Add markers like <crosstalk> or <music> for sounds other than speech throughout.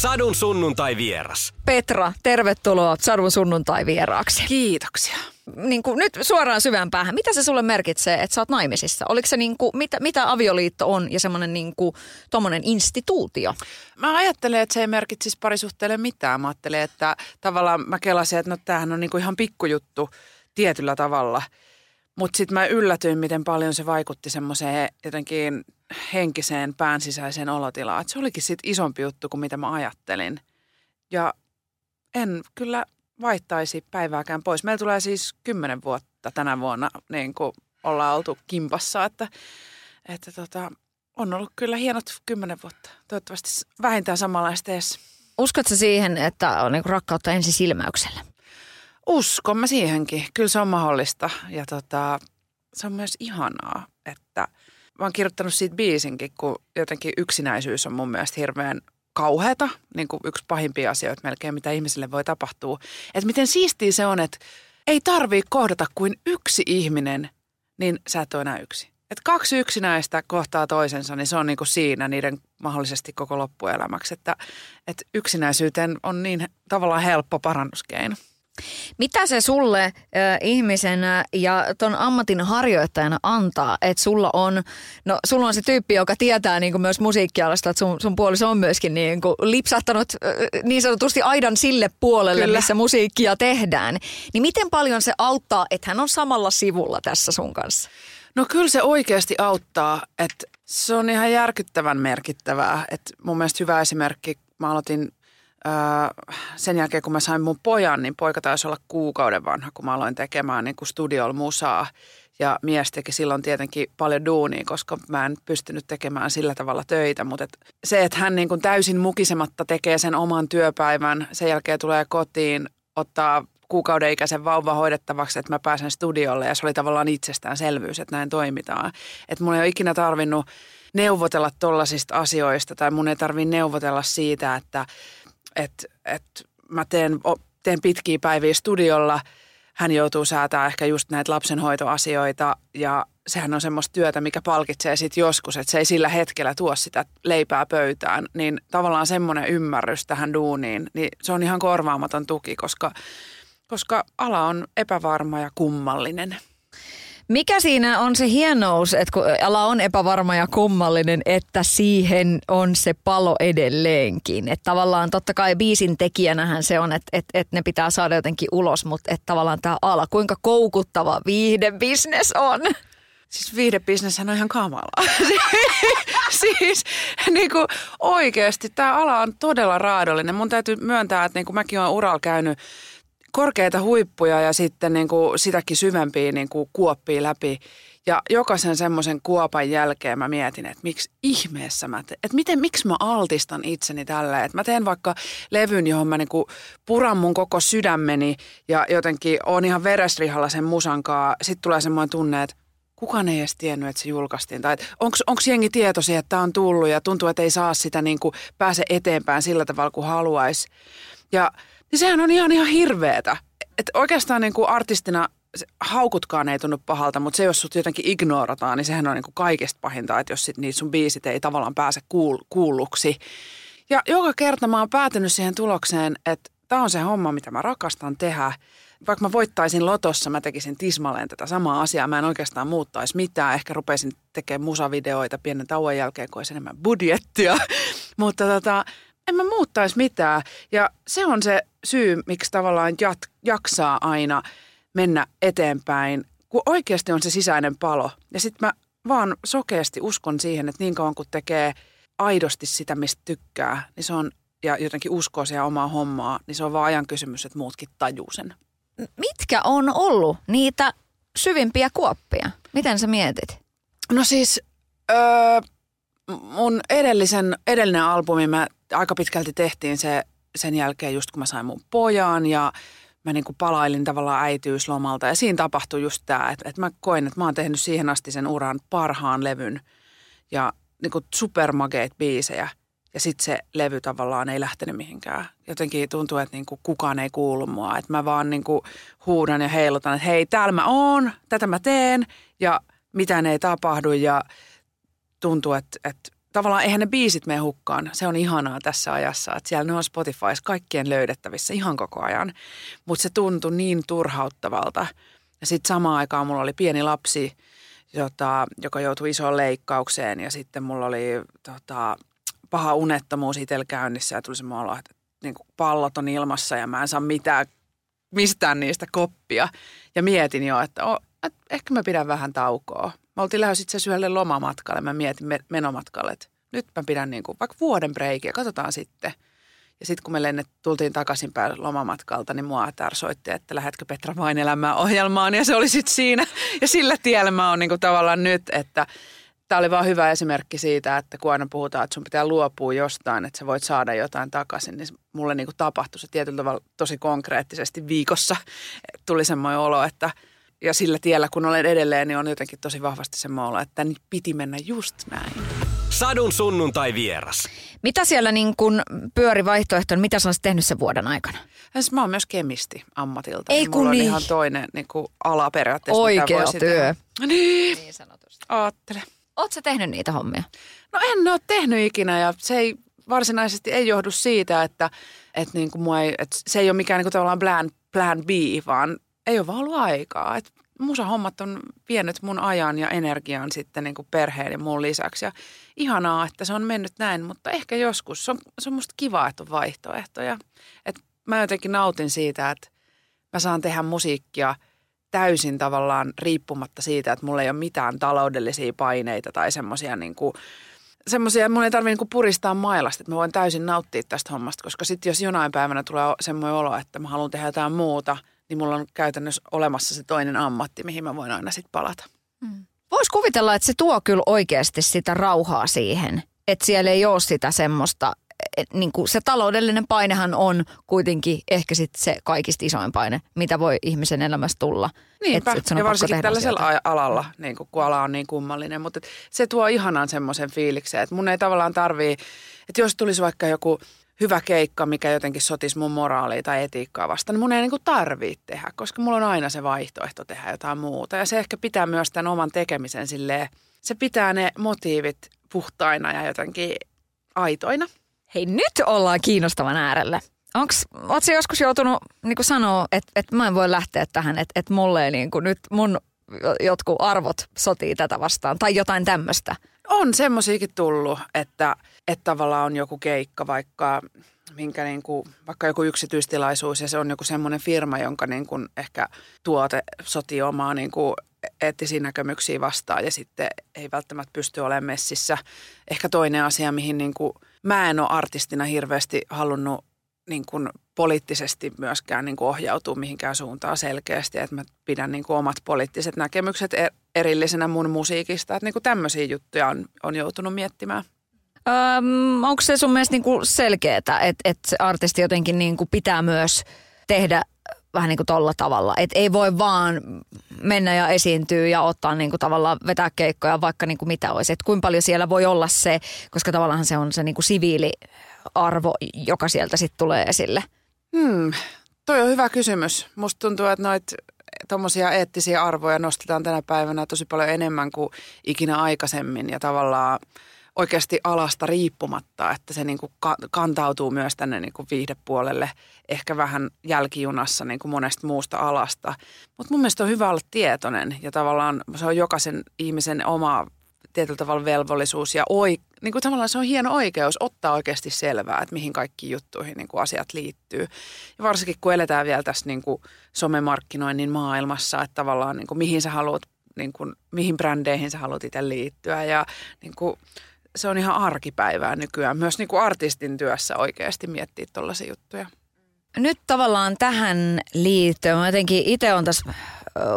Sadun sunnuntai vieras. Petra, tervetuloa Sadun sunnuntai vieraaksi. Kiitoksia. Niin kuin, nyt suoraan syvään päähän. Mitä se sulle merkitsee, että sä oot naimisissa? Oliko se niin kuin, mitä, mitä avioliitto on ja semmoinen niin kuin, instituutio? Mä ajattelen, että se ei merkitsisi parisuhteelle mitään. Mä ajattelen, että tavallaan mä kelasin, että no tämähän on niin kuin ihan pikkujuttu tietyllä tavalla. Mutta sitten mä yllätyin, miten paljon se vaikutti semmoiseen jotenkin henkiseen päänsisäiseen olotilaan. Että se olikin sitten isompi juttu kuin mitä mä ajattelin. Ja en kyllä vaihtaisi päivääkään pois. Meillä tulee siis kymmenen vuotta tänä vuonna, niin kuin ollaan oltu kimpassa, että, että tota, on ollut kyllä hienot kymmenen vuotta. Toivottavasti vähintään samanlaista edes. Uskotko siihen, että on niin rakkautta ensi silmäyksellä? Uskon mä siihenkin. Kyllä se on mahdollista. Ja tota, se on myös ihanaa, että mä oon kirjoittanut siitä biisinkin, kun jotenkin yksinäisyys on mun mielestä hirveän kauheata, niin kuin yksi pahimpia asioita melkein, mitä ihmisille voi tapahtua. Että miten siistiä se on, että ei tarvii kohdata kuin yksi ihminen, niin sä et ole enää yksi. Että kaksi yksinäistä kohtaa toisensa, niin se on niin kuin siinä niiden mahdollisesti koko loppuelämäksi. Että, että yksinäisyyteen on niin tavallaan helppo parannuskeino. Mitä se sulle äh, ihmisenä ja ton ammatin harjoittajana antaa, että sulla on, no sulla on se tyyppi, joka tietää niin kuin myös musiikkialasta, että sun, sun puoliso on myöskin niin kuin lipsahtanut äh, niin sanotusti aidan sille puolelle, Kyllä. missä musiikkia tehdään. Niin miten paljon se auttaa, että hän on samalla sivulla tässä sun kanssa? No kyllä se oikeasti auttaa, että se on ihan järkyttävän merkittävää. Että mun mielestä hyvä esimerkki, mä aloitin Sen jälkeen, kun mä sain mun pojan, niin poika taisi olla kuukauden vanha, kun mä aloin tekemään niin studiolla musaa. Ja mies teki silloin tietenkin paljon duunia, koska mä en pystynyt tekemään sillä tavalla töitä. Mutta et se, että hän niin kuin täysin mukisematta tekee sen oman työpäivän, sen jälkeen tulee kotiin, ottaa kuukauden ikäisen vauva hoidettavaksi, että mä pääsen studiolle. Ja se oli tavallaan itsestäänselvyys, että näin toimitaan. Että mun ei ole ikinä tarvinnut neuvotella tollaisista asioista tai mun ei tarvitse neuvotella siitä, että – että et mä teen, teen pitkiä päiviä studiolla, hän joutuu säätämään ehkä just näitä lapsenhoitoasioita ja sehän on semmoista työtä, mikä palkitsee sitten joskus, että se ei sillä hetkellä tuo sitä leipää pöytään, niin tavallaan semmoinen ymmärrys tähän duuniin, niin se on ihan korvaamaton tuki, koska, koska ala on epävarma ja kummallinen. Mikä siinä on se hienous, että kun ala on epävarma ja kummallinen, että siihen on se palo edelleenkin. Että tavallaan totta kai biisin tekijänähän se on, että, että, että ne pitää saada jotenkin ulos, mutta että tavallaan tämä ala, kuinka koukuttava viihdebisnes on. Siis viihdebisnes on ihan kamala. <laughs> siis niin kuin oikeasti tämä ala on todella raadollinen. Mun täytyy myöntää, että niin kuin mäkin olen uralla käynyt korkeita huippuja ja sitten niin kuin sitäkin syvempiä niin kuin kuoppia läpi. Ja jokaisen semmoisen kuopan jälkeen mä mietin, että miksi ihmeessä mä teen, että miten, miksi mä altistan itseni tällä. Että mä teen vaikka levyn, johon mä niinku puran mun koko sydämeni ja jotenkin on ihan veresrihalla sen musankaa. Sitten tulee semmoinen tunne, että kukaan ei edes tiennyt, että se julkaistiin. Tai onko jengi tietoisia, että tämä on tullut ja tuntuu, että ei saa sitä niin kuin pääse eteenpäin sillä tavalla kuin haluaisi. Ja niin sehän on ihan, ihan hirveetä. Että oikeastaan niin kuin artistina haukutkaan ei tunnu pahalta, mutta se jos sut jotenkin ignorataan, niin sehän on niin kuin kaikista pahinta, että jos sit niitä sun biisit ei tavallaan pääse kuul- kuulluksi. Ja joka kerta mä oon päätynyt siihen tulokseen, että tämä on se homma, mitä mä rakastan tehdä. Vaikka mä voittaisin lotossa, mä tekisin tismalleen tätä samaa asiaa. Mä en oikeastaan muuttaisi mitään. Ehkä rupeisin tekemään musavideoita pienen tauon jälkeen, kun olisi enemmän budjettia. <laughs> mutta tota, en mä muuttaisi mitään. Ja se on se syy, miksi tavallaan jat- jaksaa aina mennä eteenpäin, kun oikeasti on se sisäinen palo. Ja sitten mä vaan sokeasti uskon siihen, että niin kauan kun tekee aidosti sitä, mistä tykkää, niin se on, ja jotenkin uskoo siihen omaa hommaa, niin se on vaan ajan kysymys, että muutkin tajuu sen. Mitkä on ollut niitä syvimpiä kuoppia? Miten sä mietit? No siis, öö, mun edellisen, edellinen albumi, mä aika pitkälti tehtiin se sen jälkeen just kun mä sain mun pojan ja mä niin palailin tavallaan äitiyslomalta. Ja siinä tapahtui just tämä, että, että mä koin, että mä oon tehnyt siihen asti sen uran parhaan levyn ja niin kuin supermageet biisejä. Ja sitten se levy tavallaan ei lähtenyt mihinkään. Jotenkin tuntuu, että niin kuin kukaan ei kuulu mua. Että mä vaan niin kuin huudan ja heilutan, että hei, täällä mä oon, tätä mä teen ja mitään ei tapahdu. Ja tuntuu, että, että tavallaan eihän ne biisit mene hukkaan. Se on ihanaa tässä ajassa, että siellä ne on Spotifys kaikkien löydettävissä ihan koko ajan. Mutta se tuntui niin turhauttavalta. Ja sitten samaan aikaan mulla oli pieni lapsi, jota, joka joutui isoon leikkaukseen ja sitten mulla oli tota, paha unettomuus itsellä käynnissä ja tuli se olo, että niin pallot on ilmassa ja mä en saa mitään, mistään niistä koppia. Ja mietin jo, että, o, että ehkä mä pidän vähän taukoa. Mä oltiin lähes itse asiassa yhdelle lomamatkalle. Mä mietin menomatkalle, että nyt mä pidän niin kuin vaikka vuoden breikiä, katsotaan sitten. Ja sitten kun me lennet, tultiin takaisin päin lomamatkalta, niin mua tär soitti, että lähetkö Petra vain elämään ohjelmaan. Ja se oli sitten siinä. Ja sillä tiellä mä oon niin kuin tavallaan nyt, että tämä oli vaan hyvä esimerkki siitä, että kun aina puhutaan, että sun pitää luopua jostain, että sä voit saada jotain takaisin, niin mulle niin kuin tapahtui se tietyllä tavalla tosi konkreettisesti viikossa. Tuli semmoinen olo, että – ja sillä tiellä, kun olen edelleen, niin on jotenkin tosi vahvasti se olo, että nyt piti mennä just näin. Sadun sunnuntai vieras. Mitä siellä niin kun pyöri vaihtoehtoon, mitä sä olisit tehnyt sen vuoden aikana? Siis mä oon myös kemisti ammatilta. Ei niin kun mulla niin. on ihan toinen niin kuin ala periaatteessa. Oikea työ. tehdä. Niin, Niin sanotusti. aattele. Oot sä tehnyt niitä hommia? No en ole tehnyt ikinä ja se ei varsinaisesti ei johdu siitä, että, että, niin kuin mua ei, että se ei ole mikään niin kuin tavallaan plan, plan B, vaan ei ole vaan ollut aikaa. Et musahommat on vienyt mun ajan ja energian sitten niin kuin perheen ja muun lisäksi. Ja ihanaa, että se on mennyt näin, mutta ehkä joskus se on, se on musta kiva, että on vaihtoehtoja. Et mä jotenkin nautin siitä, että mä saan tehdä musiikkia täysin tavallaan riippumatta siitä, että mulla ei ole mitään taloudellisia paineita tai semmoisia niin kuin semmoisia, mun ei tarvitse niinku puristaa mailasta, että mä voin täysin nauttia tästä hommasta, koska sitten jos jonain päivänä tulee semmoinen olo, että mä haluan tehdä jotain muuta, niin mulla on käytännössä olemassa se toinen ammatti, mihin mä voin aina sitten palata. Voisi kuvitella, että se tuo kyllä oikeasti sitä rauhaa siihen, että siellä ei ole sitä semmoista, niin kuin se taloudellinen painehan on kuitenkin ehkä sit se kaikista isoin paine, mitä voi ihmisen elämässä tulla. Niinpä, Et- et ja varsinkin tällaisella asioita. alalla, niin kun, kun ala on niin kummallinen. Mutta se tuo ihanan semmoisen fiiliksen, että mun ei tavallaan tarvii, että jos tulisi vaikka joku hyvä keikka, mikä jotenkin sotisi mun moraalia tai etiikkaa vastaan, niin mun ei niin kuin tarvii tehdä, koska mulla on aina se vaihtoehto tehdä jotain muuta. Ja se ehkä pitää myös tämän oman tekemisen silleen, se pitää ne motiivit puhtaina ja jotenkin aitoina. Hei, nyt ollaan kiinnostavan äärellä. Onks, oot sä joskus joutunut niin sanoa, että, että mä en voi lähteä tähän, että, että mulle niin kuin, nyt mun jotkut arvot sotii tätä vastaan tai jotain tämmöistä. On semmoisiakin tullut, että, että tavallaan on joku keikka vaikka, minkä niin kuin, vaikka joku yksityistilaisuus ja se on joku semmoinen firma, jonka niin kuin ehkä tuote sotii omaa niin kuin eettisiä näkemyksiä vastaan ja sitten ei välttämättä pysty olemaan messissä. Ehkä toinen asia, mihin niin kuin, mä en ole artistina hirveästi halunnut niin kuin poliittisesti myöskään niin kuin ohjautua mihinkään suuntaan selkeästi, että mä pidän niin kuin omat poliittiset näkemykset er- erillisenä mun musiikista, että niin kuin tämmöisiä juttuja on, on joutunut miettimään. Öm, onko se sun mielestä niinku selkeää, että et se artisti jotenkin niinku pitää myös tehdä vähän niin kuin tolla tavalla. Että ei voi vaan mennä ja esiintyä ja ottaa niin kuin tavallaan vetää keikkoja vaikka niin kuin mitä olisi. Että kuinka paljon siellä voi olla se, koska tavallaan se on se niin kuin siviiliarvo, joka sieltä sitten tulee esille. Hmm, toi on hyvä kysymys. Musta tuntuu, että noita tuommoisia eettisiä arvoja nostetaan tänä päivänä tosi paljon enemmän kuin ikinä aikaisemmin ja tavallaan oikeasti alasta riippumatta, että se niinku ka- kantautuu myös tänne niinku viihdepuolelle ehkä vähän jälkijunassa niinku monesta muusta alasta. Mutta mun mielestä on hyvä olla tietoinen ja tavallaan se on jokaisen ihmisen oma tietyllä tavalla velvollisuus ja oi, niin kuin tavallaan se on hieno oikeus ottaa oikeasti selvää, että mihin kaikki juttuihin niin kuin asiat liittyy. Ja varsinkin kun eletään vielä tässä niin kuin somemarkkinoinnin maailmassa, että tavallaan niin kuin mihin sä haluat, niin kuin, mihin brändeihin sä haluat itse liittyä ja niin kuin, se on ihan arkipäivää nykyään. Myös niin kuin artistin työssä oikeasti miettiä tuollaisia juttuja. Nyt tavallaan tähän liittyen, mä jotenkin itse olen tässä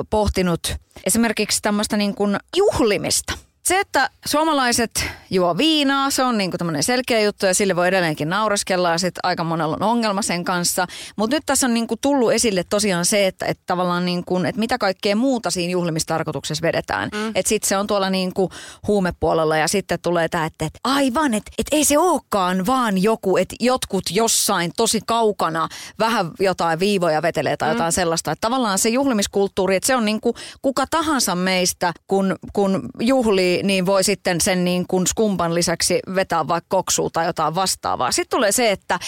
pohtinut esimerkiksi tämmöistä niin kuin juhlimista. Se, että suomalaiset juo viinaa, se on niinku tämmöinen selkeä juttu ja sille voi edelleenkin nauraskella ja sitten aika monella on ongelma sen kanssa. Mutta nyt tässä on niinku tullut esille tosiaan se, että, että tavallaan niinku, että mitä kaikkea muuta siinä juhlimistarkoituksessa vedetään. Mm. Että sitten se on tuolla niinku huumepuolella ja sitten tulee tämä, että, että aivan, että, että ei se olekaan vaan joku, että jotkut jossain tosi kaukana vähän jotain viivoja vetelee tai mm. jotain sellaista. Että tavallaan se juhlimiskulttuuri, että se on niinku kuka tahansa meistä, kun, kun juhlii niin voi sitten sen niin kuin skumpan lisäksi vetää vaikka koksua tai jotain vastaavaa. Sitten tulee se, että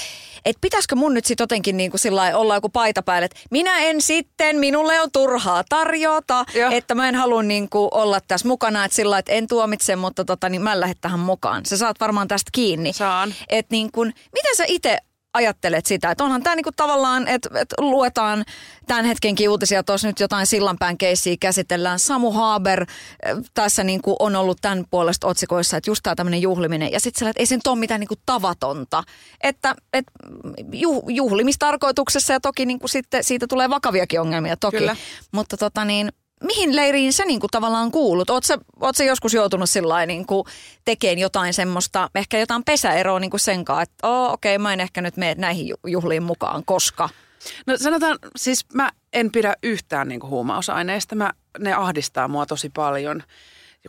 et pitäisikö mun nyt sitten jotenkin niin kuin olla joku paita päälle, että minä en sitten, minulle on turhaa tarjota, Joo. että mä en halua niin kuin olla tässä mukana, että sillä että en tuomitse, mutta tota, niin mä en lähde tähän mukaan. Sä saat varmaan tästä kiinni. Saan. Et niin kuin, miten sä itse ajattelet sitä? Että onhan tämä niinku tavallaan, että et luetaan tämän hetkenkin uutisia, tuossa nyt jotain sillanpään keissiä käsitellään. Samu Haber äh, tässä niinku on ollut tämän puolesta otsikoissa, että just tämä tämmöinen juhliminen. Ja sitten että ei se nyt ole mitään niinku tavatonta. Että et, juh, juhlimistarkoituksessa ja toki niinku sitten siitä tulee vakaviakin ongelmia toki. Kyllä. Mutta tota niin, mihin leiriin sä niin kuin tavallaan kuulut? Oot sä, oot sä joskus joutunut sillä niin tekemään jotain semmoista, ehkä jotain pesäeroa niin kuin sen kanssa, että oh, okei, okay, mä en ehkä nyt mene näihin juhliin mukaan, koska? No sanotaan, siis mä en pidä yhtään niin huumausaineista. Mä, ne ahdistaa mua tosi paljon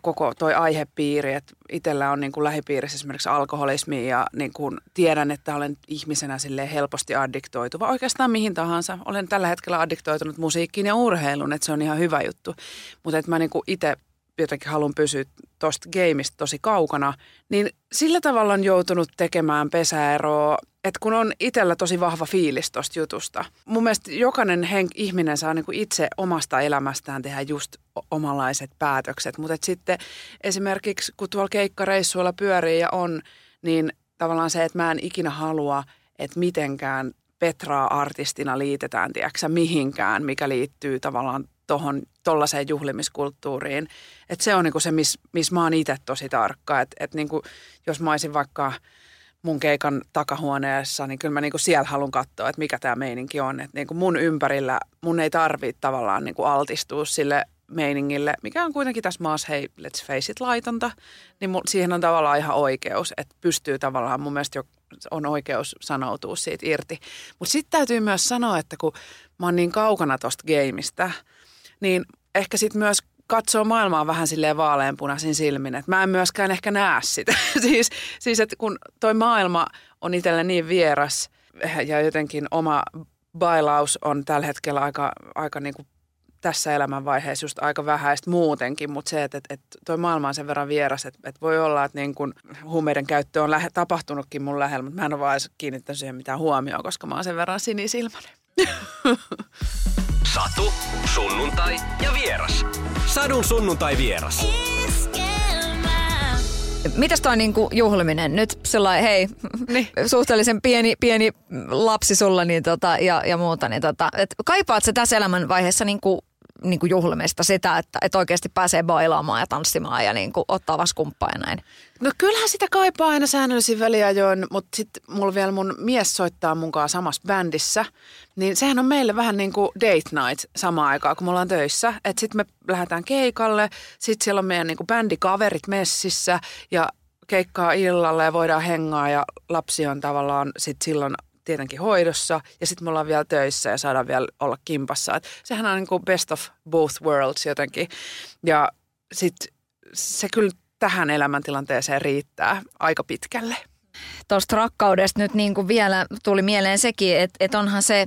koko toi aihepiiri, että itsellä on niin kuin lähipiirissä esimerkiksi alkoholismi ja niin kuin tiedän, että olen ihmisenä sille helposti addiktoituva oikeastaan mihin tahansa. Olen tällä hetkellä addiktoitunut musiikkiin ja urheiluun, että se on ihan hyvä juttu. Mutta että mä niin kuin itse jotenkin haluan pysyä tuosta gameista tosi kaukana, niin sillä tavalla on joutunut tekemään pesäeroa, että kun on itsellä tosi vahva fiilis tuosta jutusta. Mun mielestä jokainen henk- ihminen saa niinku itse omasta elämästään tehdä just omalaiset päätökset, mutta sitten esimerkiksi kun tuolla keikkareissuilla pyörii ja on, niin tavallaan se, että mä en ikinä halua, että mitenkään Petraa artistina liitetään, tiedätkö, mihinkään, mikä liittyy tavallaan tuohon tollaiseen juhlimiskulttuuriin. Että se on niinku se, missä mis mä oon itse tosi tarkka. Että et niinku, jos mä olisin vaikka mun keikan takahuoneessa, niin kyllä mä niinku siellä haluan katsoa, että mikä tämä meininki on. Että niinku mun ympärillä mun ei tarvitse tavallaan niinku altistua sille meiningille, mikä on kuitenkin tässä maassa, hei, let's face it, laitonta, niin mun, siihen on tavallaan ihan oikeus, että pystyy tavallaan mun mielestä jo on oikeus sanoutua siitä irti. Mutta sitten täytyy myös sanoa, että kun mä oon niin kaukana tosta gameista, niin ehkä sitten myös katsoo maailmaa vähän silleen vaaleanpunaisin silmin. Että mä en myöskään ehkä näe sitä. <laughs> siis, siis että kun toi maailma on itselle niin vieras ja jotenkin oma bailaus on tällä hetkellä aika, aika niin kuin tässä elämänvaiheessa just aika vähäistä muutenkin, mutta se, että, että, että toi maailma on sen verran vieras, että, että voi olla, että niin kun huumeiden käyttö on lähe, tapahtunutkin mun lähellä, mutta mä en ole vaan kiinnittänyt siihen mitään huomioon, koska mä oon sen verran sinisilmäinen. <laughs> Satu, sunnuntai ja vieras. Sadun sunnuntai vieras. Mitäs toi niinku juhliminen? Nyt sellainen, hei, <laughs> niin. suhteellisen pieni, pieni lapsi sulla niin tota, ja, ja muuta. Niin tota, et kaipaat se tässä elämän vaiheessa niinku niin kuin juhlimista sitä, että, että oikeasti pääsee bailaamaan ja tanssimaan ja niin kuin ottaa vaskumppaa ja näin? No kyllähän sitä kaipaa aina säännöllisin väliajoin, mutta sitten mulla vielä mun mies soittaa munkaan samassa bändissä. Niin sehän on meille vähän niin kuin date night samaan aikaan, kun me ollaan töissä. Että sitten me lähdetään keikalle, sitten siellä on meidän niin kuin bändikaverit messissä ja keikkaa illalla ja voidaan hengaa ja lapsi on tavallaan sitten silloin tietenkin hoidossa ja sitten me ollaan vielä töissä ja saadaan vielä olla kimpassa. Et sehän on niin kuin best of both worlds jotenkin. Ja sitten se kyllä tähän elämäntilanteeseen riittää aika pitkälle. Tuosta rakkaudesta nyt niin kuin vielä tuli mieleen sekin, että, että onhan se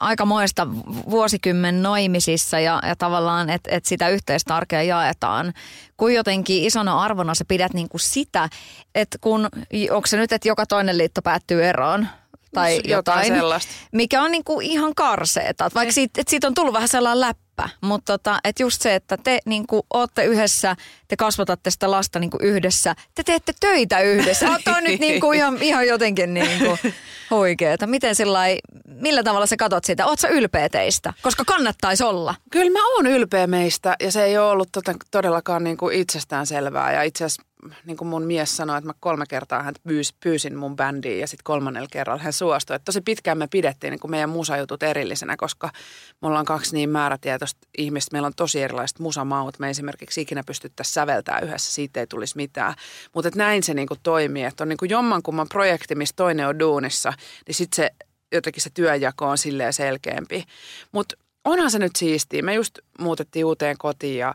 aikamoista vuosikymmen noimisissa ja, ja tavallaan, että et sitä yhteistä arkea jaetaan. Kuin jotenkin isona arvona sä pidät niin kuin sitä, että kun, onko se nyt, että joka toinen liitto päättyy eroon, tai jotain, jotain sellaista. mikä on niinku ihan karseeta. Vaikka siitä, siitä on tullut vähän sellainen läppä, mutta tota, et just se, että te niinku ootte yhdessä, te kasvatatte sitä lasta niinku yhdessä, te teette töitä yhdessä. on nyt niinku ihan, ihan jotenkin niinku <laughs> huikeeta. Miten sillai, millä tavalla sä katot sitä? Oot sä ylpeä teistä? Koska kannattaisi olla. Kyllä mä oon ylpeä meistä ja se ei ole ollut tota, todellakaan niinku itsestään selvää. Ja itse asiassa niin kuin mun mies sanoi, että mä kolme kertaa hän pyys, pyysin mun bändiin ja sitten kolmannella kerralla hän suostui. Että tosi pitkään me pidettiin niin kuin meidän musajutut erillisenä, koska me ollaan kaksi niin määrätietoista ihmistä. Meillä on tosi erilaiset musamaut. Me esimerkiksi ikinä pystyttäisiin säveltää yhdessä, siitä ei tulisi mitään. Mutta näin se niin kuin toimii, että on niin kuin jommankumman projekti, missä toinen on duunissa, niin sitten se jotenkin se työjako on silleen selkeämpi. Mutta onhan se nyt siistiä. Me just muutettiin uuteen kotiin ja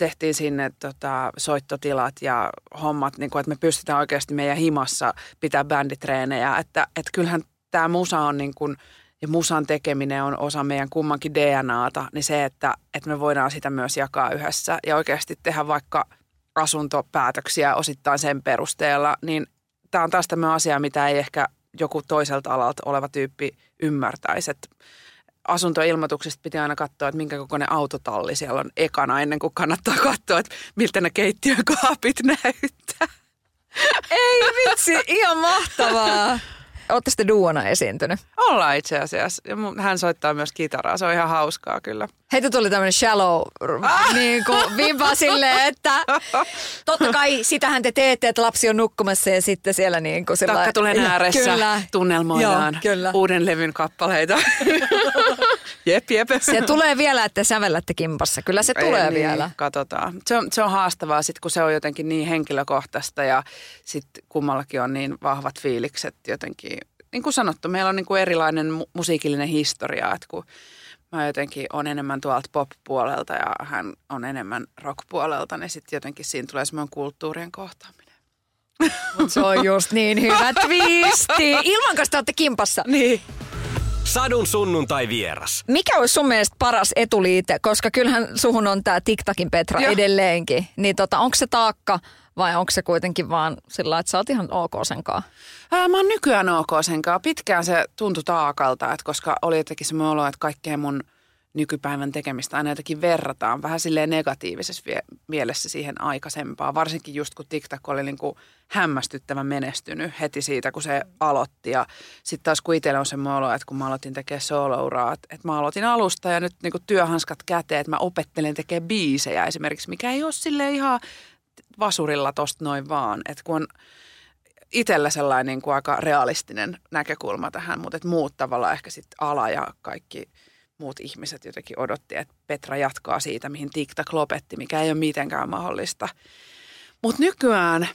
tehtiin sinne tota, soittotilat ja hommat, niin kuin, että me pystytään oikeasti meidän himassa pitää bänditreenejä. Että, että kyllähän tämä musa on niin kuin, ja musan tekeminen on osa meidän kummankin DNAta, niin se, että, että me voidaan sitä myös jakaa yhdessä ja oikeasti tehdä vaikka asuntopäätöksiä osittain sen perusteella, niin tämä on taas tämmöinen asia, mitä ei ehkä joku toiselta alalta oleva tyyppi ymmärtäisi. Että asuntoilmoituksesta piti aina katsoa, että minkä kokoinen autotalli siellä on ekana ennen kuin kannattaa katsoa, että miltä ne keittiön kaapit näyttää. Ei vitsi, ihan mahtavaa. Olette sitten duona esiintynyt? Ollaan itse asiassa. Ja hän soittaa myös kitaraa. Se on ihan hauskaa kyllä. Heitä tuli tämmöinen shallow ah! niin kuin vimpa silleen, että totta kai sitähän te teette, että lapsi on nukkumassa ja sitten siellä niin kuin sillä Takka tulee ääressä, kyllä. tunnelmoidaan Joo, kyllä. uuden levyn kappaleita. <laughs> jep, jep. Se tulee vielä, että sävellätte kimpassa. Kyllä se tulee Ei, vielä. Niin, katsotaan. Se on, se on haastavaa sit, kun se on jotenkin niin henkilökohtaista ja sitten kummallakin on niin vahvat fiilikset jotenkin. Niin kuin sanottu, meillä on niin kuin erilainen mu- musiikillinen historia, että kun mä jotenkin on enemmän tuolta pop-puolelta ja hän on enemmän rock-puolelta, niin sitten jotenkin siinä tulee semmoinen kulttuurien kohtaaminen. Mut se on just niin hyvä twisti. Ilman kanssa te olette kimpassa. Niin. Sadun sunnuntai vieras. Mikä olisi sun mielestä paras etuliite, koska kyllähän suhun on tämä TikTokin Petra Joo. edelleenkin. Niin tota, onko se taakka vai onko se kuitenkin vaan sillä että sä oot ihan ok senkaan? Ää, mä oon nykyään ok senkaan. Pitkään se tuntui taakalta, että koska oli jotenkin se olo, että kaikkea mun nykypäivän tekemistä aina jotenkin verrataan vähän silleen negatiivisessa mielessä siihen aikaisempaan. Varsinkin just kun TikTok oli niin kuin hämmästyttävän menestynyt heti siitä, kun se aloitti. Ja sitten taas kun itsellä on se olo, että kun mä aloitin tekemään solo että mä aloitin alusta ja nyt niin kuin työhanskat käteen, että mä opettelen tekemään biisejä esimerkiksi, mikä ei ole sille ihan vasurilla tosta noin vaan. Että kun on itsellä sellainen niin kuin aika realistinen näkökulma tähän, mutta että muut tavallaan ehkä sitten ala ja kaikki muut ihmiset jotenkin odotti, että Petra jatkaa siitä, mihin TikTok lopetti, mikä ei ole mitenkään mahdollista. Mutta nykyään,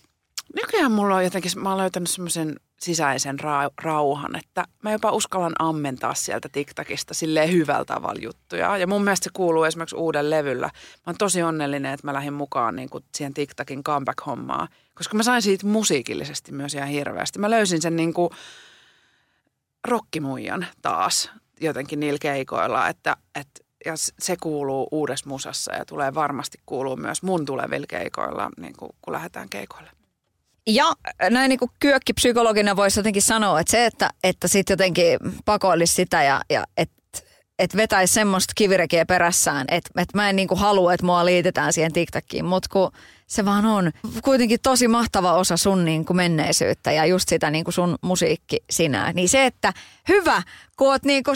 nykyään mulla on jotenkin, mä oon löytänyt semmoisen sisäisen ra- rauhan, että mä jopa uskallan ammentaa sieltä TikTokista silleen hyvällä tavalla juttuja. Ja mun mielestä se kuuluu esimerkiksi uuden levyllä. Mä oon tosi onnellinen, että mä lähdin mukaan niin kuin siihen TikTokin comeback-hommaan, koska mä sain siitä musiikillisesti myös ihan hirveästi. Mä löysin sen niin kuin rokkimuijan taas jotenkin niillä keikoilla, että, että ja se kuuluu uudessa musassa ja tulee varmasti kuuluu myös mun tulevilla keikoilla, niin kuin, kun lähdetään keikoille. Ja näin niin kuin kyökkipsykologina voisi jotenkin sanoa, että se, että, että sitten jotenkin pakoilisi sitä ja, ja että et vetäisi semmoista kivirekiä perässään, että et mä en niinku halua, että mua liitetään siihen TikTokiin, mutta kun se vaan on kuitenkin tosi mahtava osa sun niinku menneisyyttä ja just sitä niinku sun musiikki sinä. Niin se, että hyvä, kun oot niinku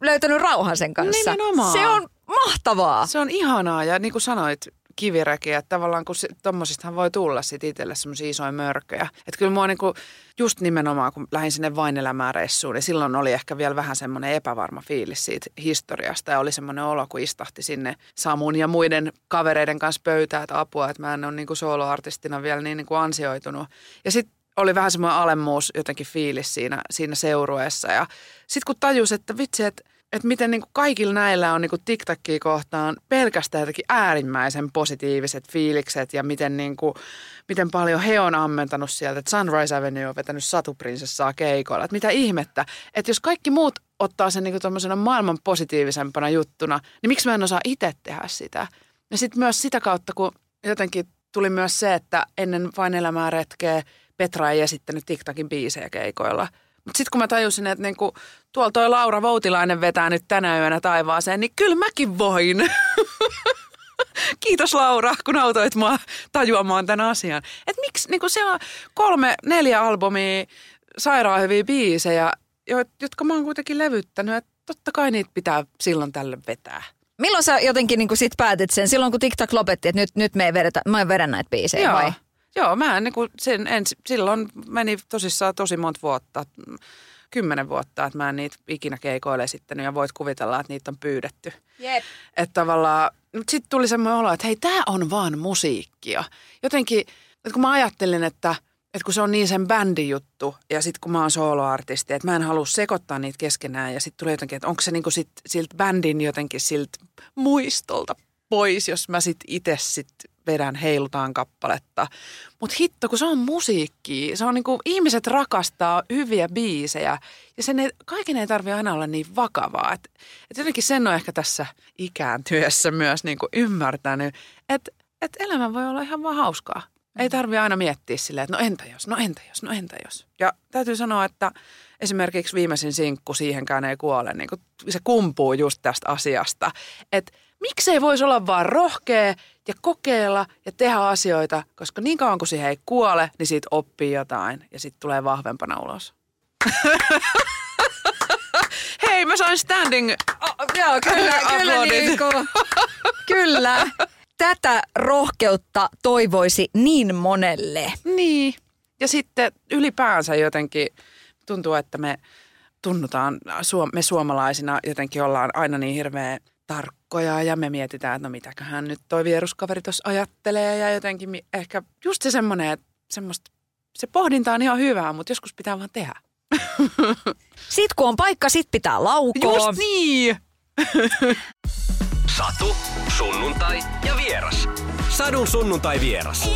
löytänyt rauhan sen kanssa. Nimenomaan. Se on mahtavaa. Se on ihanaa ja niin kuin sanoit, kivirekiä. Että tavallaan kun tuommoisistahan voi tulla sit itselle semmoisia isoja mörköjä. Että kyllä mua niinku, just nimenomaan kun lähdin sinne vain reissuun, niin silloin oli ehkä vielä vähän semmoinen epävarma fiilis siitä historiasta. Ja oli semmoinen olo, kun istahti sinne Samun ja muiden kavereiden kanssa pöytää, että apua, että mä en ole niinku soloartistina vielä niin niinku ansioitunut. Ja sitten oli vähän semmoinen alemmuus jotenkin fiilis siinä, siinä seurueessa. Ja sitten kun tajus, että vitsi, että että miten niin kuin kaikilla näillä on niin kuin kohtaan pelkästään jotenkin äärimmäisen positiiviset fiilikset ja miten, niin kuin, miten paljon he on ammentanut sieltä, että Sunrise Avenue on vetänyt satuprinsessaa keikoilla. Että mitä ihmettä, että jos kaikki muut ottaa sen niin kuin maailman positiivisempana juttuna, niin miksi mä en osaa itse tehdä sitä? Ja sitten myös sitä kautta, kun jotenkin tuli myös se, että ennen vain elämää retkeä Petra ei esittänyt TikTokin biisejä keikoilla – mutta sitten kun mä tajusin, että niinku, tuolla toi Laura Voutilainen vetää nyt tänä yönä taivaaseen, niin kyllä mäkin voin. <laughs> Kiitos Laura, kun autoit mua tajuamaan tämän asian. Et miksi, niinku siellä on kolme, neljä albumia, sairaan hyviä biisejä, jotka mä oon kuitenkin levyttänyt, että totta kai niitä pitää silloin tälle vetää. Milloin sä jotenkin niin sit päätit sen? Silloin kun TikTok lopetti, että nyt, nyt me ei vedetä, mä en vedä näitä biisejä Joo. vai? Joo, mä en, niin kuin sen, en, silloin meni tosissaan tosi monta vuotta, kymmenen vuotta, että mä en niitä ikinä keikoille esittänyt ja voit kuvitella, että niitä on pyydetty. Jep. Että tavallaan, mutta sitten tuli semmoinen olo, että hei, tämä on vaan musiikkia. Jotenkin, että kun mä ajattelin, että, että kun se on niin sen bändin juttu ja sitten kun mä oon soloartisti, että mä en halua sekoittaa niitä keskenään ja sitten tuli jotenkin, että onko se niinku sit, siltä bändin jotenkin siltä muistolta pois, jos mä sitten itse sitten vedän heilutaan kappaletta. Mutta hitto, kun se on musiikki, se on niinku, ihmiset rakastaa hyviä biisejä ja sen ei, kaiken ei tarvitse aina olla niin vakavaa. Et, et jotenkin sen on ehkä tässä ikääntyessä myös niinku ymmärtänyt, että et elämä voi olla ihan vaan hauskaa. Ei tarvi aina miettiä silleen, että no entä jos, no entä jos, no entä jos. Ja täytyy sanoa, että esimerkiksi viimeisin sinkku siihenkään ei kuole, niin se kumpuu just tästä asiasta. Että miksei voisi olla vaan rohkea ja kokeilla ja tehdä asioita, koska niin kauan kuin siihen ei kuole, niin siitä oppii jotain ja sitten tulee vahvempana ulos. <laughs> Hei, mä sain standing Oh, joo, kyllä, kyllä, niin kuin, kyllä. Tätä rohkeutta toivoisi niin monelle. Niin. Ja sitten ylipäänsä jotenkin tuntuu, että me tunnutaan, me suomalaisina jotenkin ollaan aina niin hirveän tarkkoja ja me mietitään, että no mitäköhän nyt toi vieruskaveri tuossa ajattelee ja jotenkin ehkä just se semmoinen, että semmoista, se pohdinta on ihan hyvää, mutta joskus pitää vaan tehdä. <laughs> Sitten kun on paikka, sit pitää laukoa. Just niin! <laughs> Satu, sunnuntai ja vieras. Sadun sunnuntai vieras.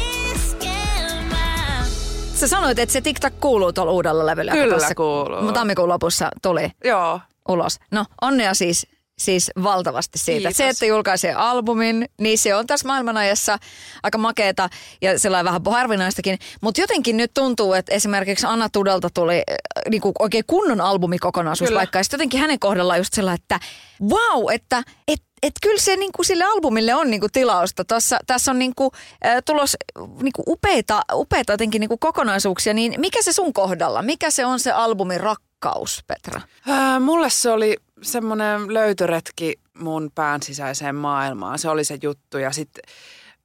Sä sanoit, että se TikTok kuuluu tuolla uudella levyllä. Kyllä tossa kuuluu. Tammikuun lopussa tuli Joo. ulos. No onnea siis, siis valtavasti siitä. Kiitos. Se, että julkaisee albumin, niin se on tässä maailmanajassa aika makeeta ja sellainen vähän harvinaistakin. Mutta jotenkin nyt tuntuu, että esimerkiksi Anna Tudelta tuli äh, niinku oikein kunnon albumikokonaisuus Kyllä. vaikka. Ja sitten jotenkin hänen kohdallaan just sellainen, että wow, että et, et kyllä se niinku sille albumille on niinku tilausta. Tossa, tässä on niinku, äh, tulos niinku upeita, upeita jotenkin niinku kokonaisuuksia. Niin mikä se sun kohdalla? Mikä se on se albumin rakkaus, Petra? Ää, mulle se oli semmoinen löytöretki mun pään sisäiseen maailmaan. Se oli se juttu ja sitten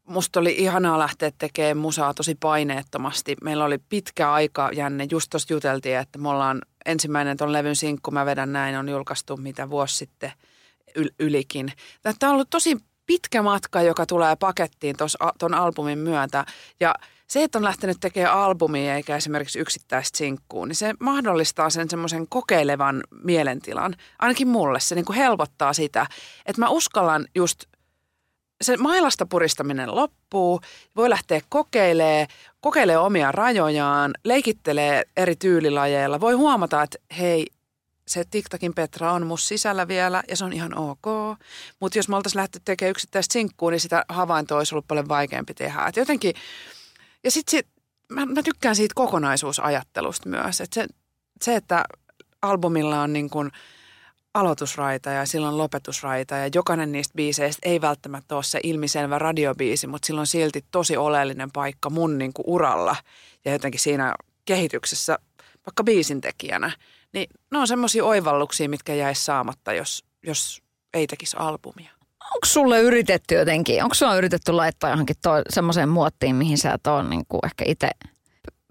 musta oli ihanaa lähteä tekemään musaa tosi paineettomasti. Meillä oli pitkä aika jänne. Just tuossa juteltiin, että me ollaan ensimmäinen ton levyn sinkku, mä vedän näin, on julkaistu mitä vuosi sitten yl- ylikin. Tämä on ollut tosi pitkä matka, joka tulee pakettiin ton albumin myötä. Ja se, että on lähtenyt tekemään albumia eikä esimerkiksi yksittäistä sinkkuu, niin se mahdollistaa sen semmoisen kokeilevan mielentilan. Ainakin mulle se niin kuin helpottaa sitä, että mä uskallan just se mailasta puristaminen loppuu, voi lähteä kokeilemaan, kokeilee omia rajojaan, leikittelee eri tyylilajeilla. Voi huomata, että hei, se TikTokin Petra on mus sisällä vielä ja se on ihan ok. Mutta jos me oltaisiin lähty tekemään yksittäistä sinkkuu, niin sitä havaintoa olisi ollut paljon vaikeampi tehdä. Et jotenkin, ja sitten sit, mä, mä tykkään siitä kokonaisuusajattelusta myös. Et se, se, että albumilla on niin kuin aloitusraita ja silloin lopetusraita ja jokainen niistä biiseistä ei välttämättä ole se ilmiselvä radiobiisi, mutta sillä on silti tosi oleellinen paikka mun niin kuin uralla ja jotenkin siinä kehityksessä vaikka biisin tekijänä. Niin ne on semmoisia oivalluksia, mitkä jäisi saamatta, jos, jos ei tekisi albumia. Onko sulle yritetty jotenkin, onko sulla yritetty laittaa johonkin semmoiseen muottiin, mihin sä et ole niin kuin ehkä itse